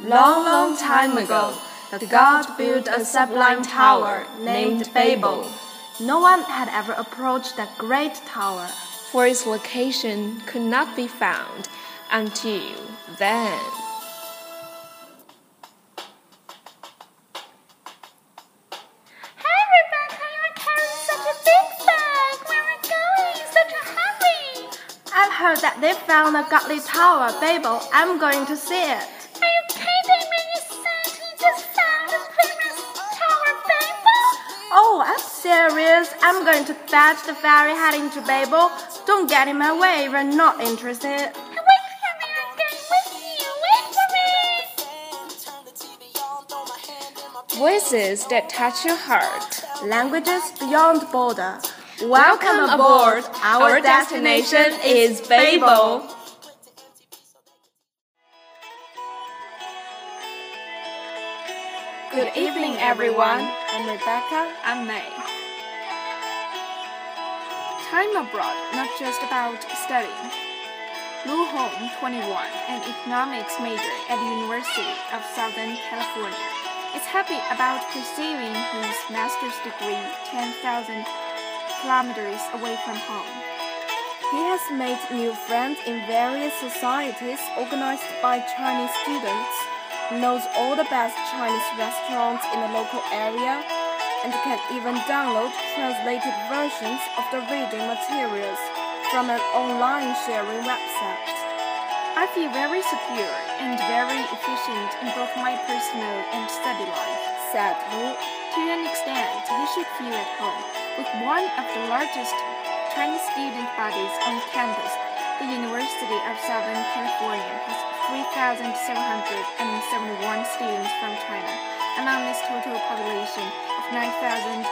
Long, long time ago, the god built a sublime tower named Babel. No one had ever approached that great tower, for its location could not be found until then. Hey Rebecca, you're such a big bag. Where are you going? Such a hurry. I've heard that they found a godly tower, Babel. I'm going to see it. Serious. I'm going to fetch the ferry heading to Babel. Don't get in my way if you're not interested. Wait for me, I'm going with for me. Voices that touch your heart. Languages beyond border. Welcome aboard. Our destination is Babel. Good evening, everyone. I'm Rebecca. I'm May. Time abroad, not just about studying. Wu Hong, 21, an economics major at the University of Southern California, is happy about pursuing his master's degree 10,000 kilometers away from home. He has made new friends in various societies organized by Chinese students, knows all the best Chinese restaurants in the local area, and can even download translated versions of the reading materials from an online sharing website. I feel very secure and very efficient in both my personal and study life, said Wu. To an extent, you should feel at home with one of the largest Chinese student bodies on campus. The University of Southern California has 3,771 students from China, among its total population of 9,840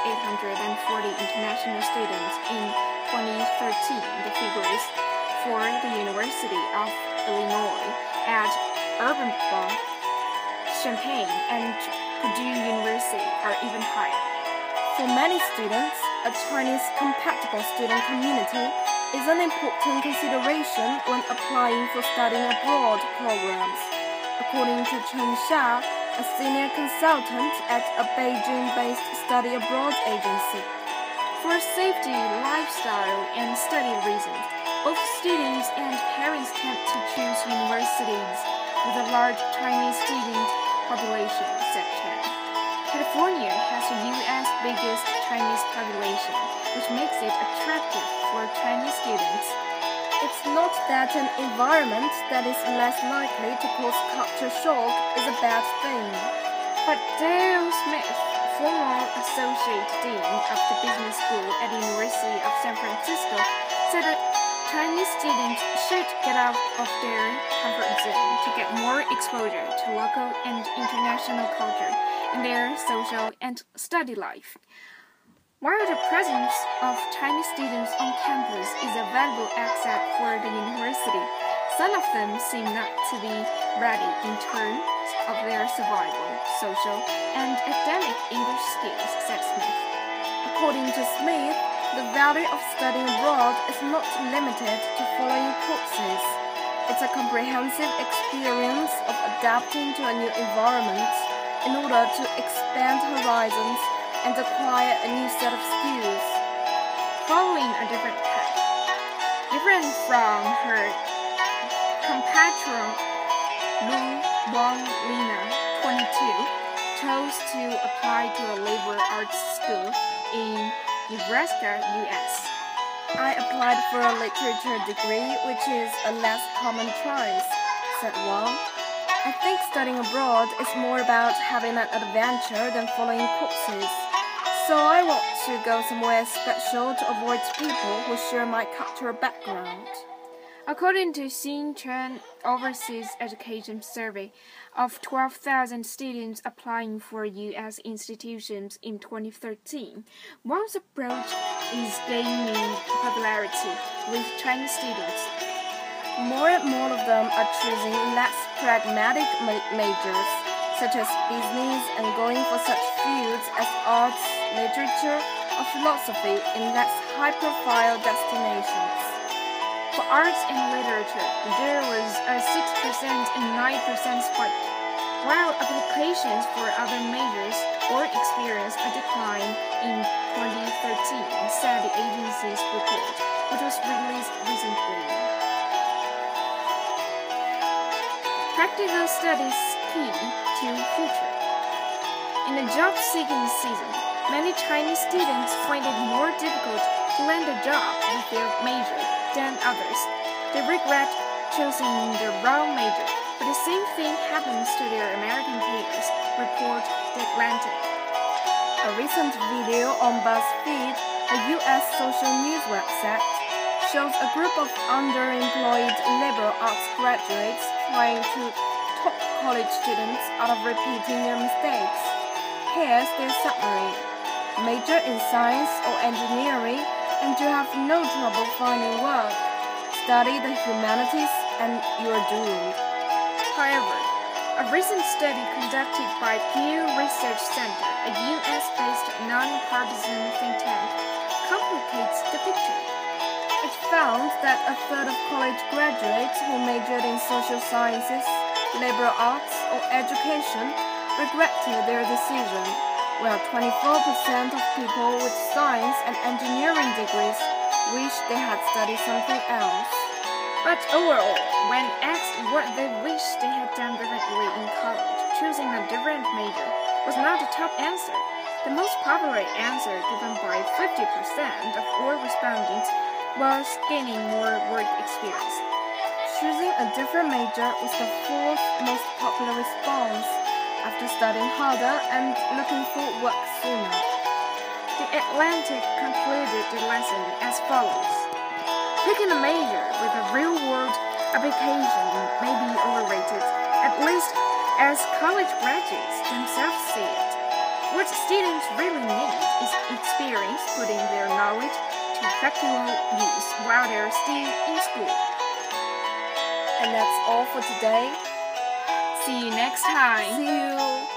international students in 2013. The figures for the University of Illinois at Urbana, Champaign, and Purdue University are even higher. For many students, a Chinese compatible student community is an important consideration when applying for studying abroad programs, according to Chen Xia, a senior consultant at a Beijing-based study abroad agency. For safety, lifestyle, and study reasons, both students and parents tend to choose universities with a large Chinese student population. California has the U.S. biggest Chinese population, which makes it attractive for Chinese students. It's not that an environment that is less likely to cause culture shock is a bad thing. But Dale Smith, former associate dean of the business school at the University of San Francisco, said that Chinese students should get out of their comfort zone to get more exposure to local and international culture in their social and study life. While the presence of Chinese students on campus valuable asset for the university, some of them seem not to be ready in terms of their survival, social, and academic English skills, said Smith. According to Smith, the value of studying abroad is not limited to following courses. It's a comprehensive experience of adapting to a new environment in order to expand horizons and acquire a new set of skills. Following a different different from her compatriot Wu Wang Lina, 22, chose to apply to a liberal arts school in Nebraska, U.S. I applied for a literature degree, which is a less common choice, said Wang. I think studying abroad is more about having an adventure than following courses. So I want to go somewhere special to avoid people who share my cultural background. According to Xin Chen Overseas Education Survey, of 12,000 students applying for U.S. institutions in 2013, Wang's approach is gaining popularity with Chinese students. More and more of them are choosing less pragmatic ma majors, such as business, and going for such fields as arts, literature, or philosophy in less high profile destinations. For arts and literature, there was a 6% and 9% spike, while applications for other majors or experienced a decline in 2013, said the agency's report, which was released recently. Practical studies to future. In the job seeking season, many Chinese students find it more difficult to land a job with their major than others. They regret choosing the wrong major, but the same thing happens to their American peers, report The Atlantic. A recent video on BuzzFeed, a US social news website, shows a group of underemployed liberal arts graduates trying to college students out of repeating their mistakes. Here's their summary. Major in science or engineering and you have no trouble finding work. Study the humanities and you're doomed. However, a recent study conducted by Pew Research Center, a US-based non-partisan think tank, complicates the picture. It found that a third of college graduates who majored in social sciences, liberal arts, or education regretted their decision, while 24% of people with science and engineering degrees wish they had studied something else. But overall, when asked what they wish they had done differently in college, choosing a different major was not the top answer. The most popular answer given by 50% of all respondents was gaining more work experience. Choosing a different major was the fourth most popular response after studying harder and looking for work sooner. The Atlantic concluded the lesson as follows. Picking a major with a real world application may be overrated, at least as college graduates themselves see it. What students really need is experience putting their knowledge to practical use while they're still in school. And that's all for today. See you next time. See you.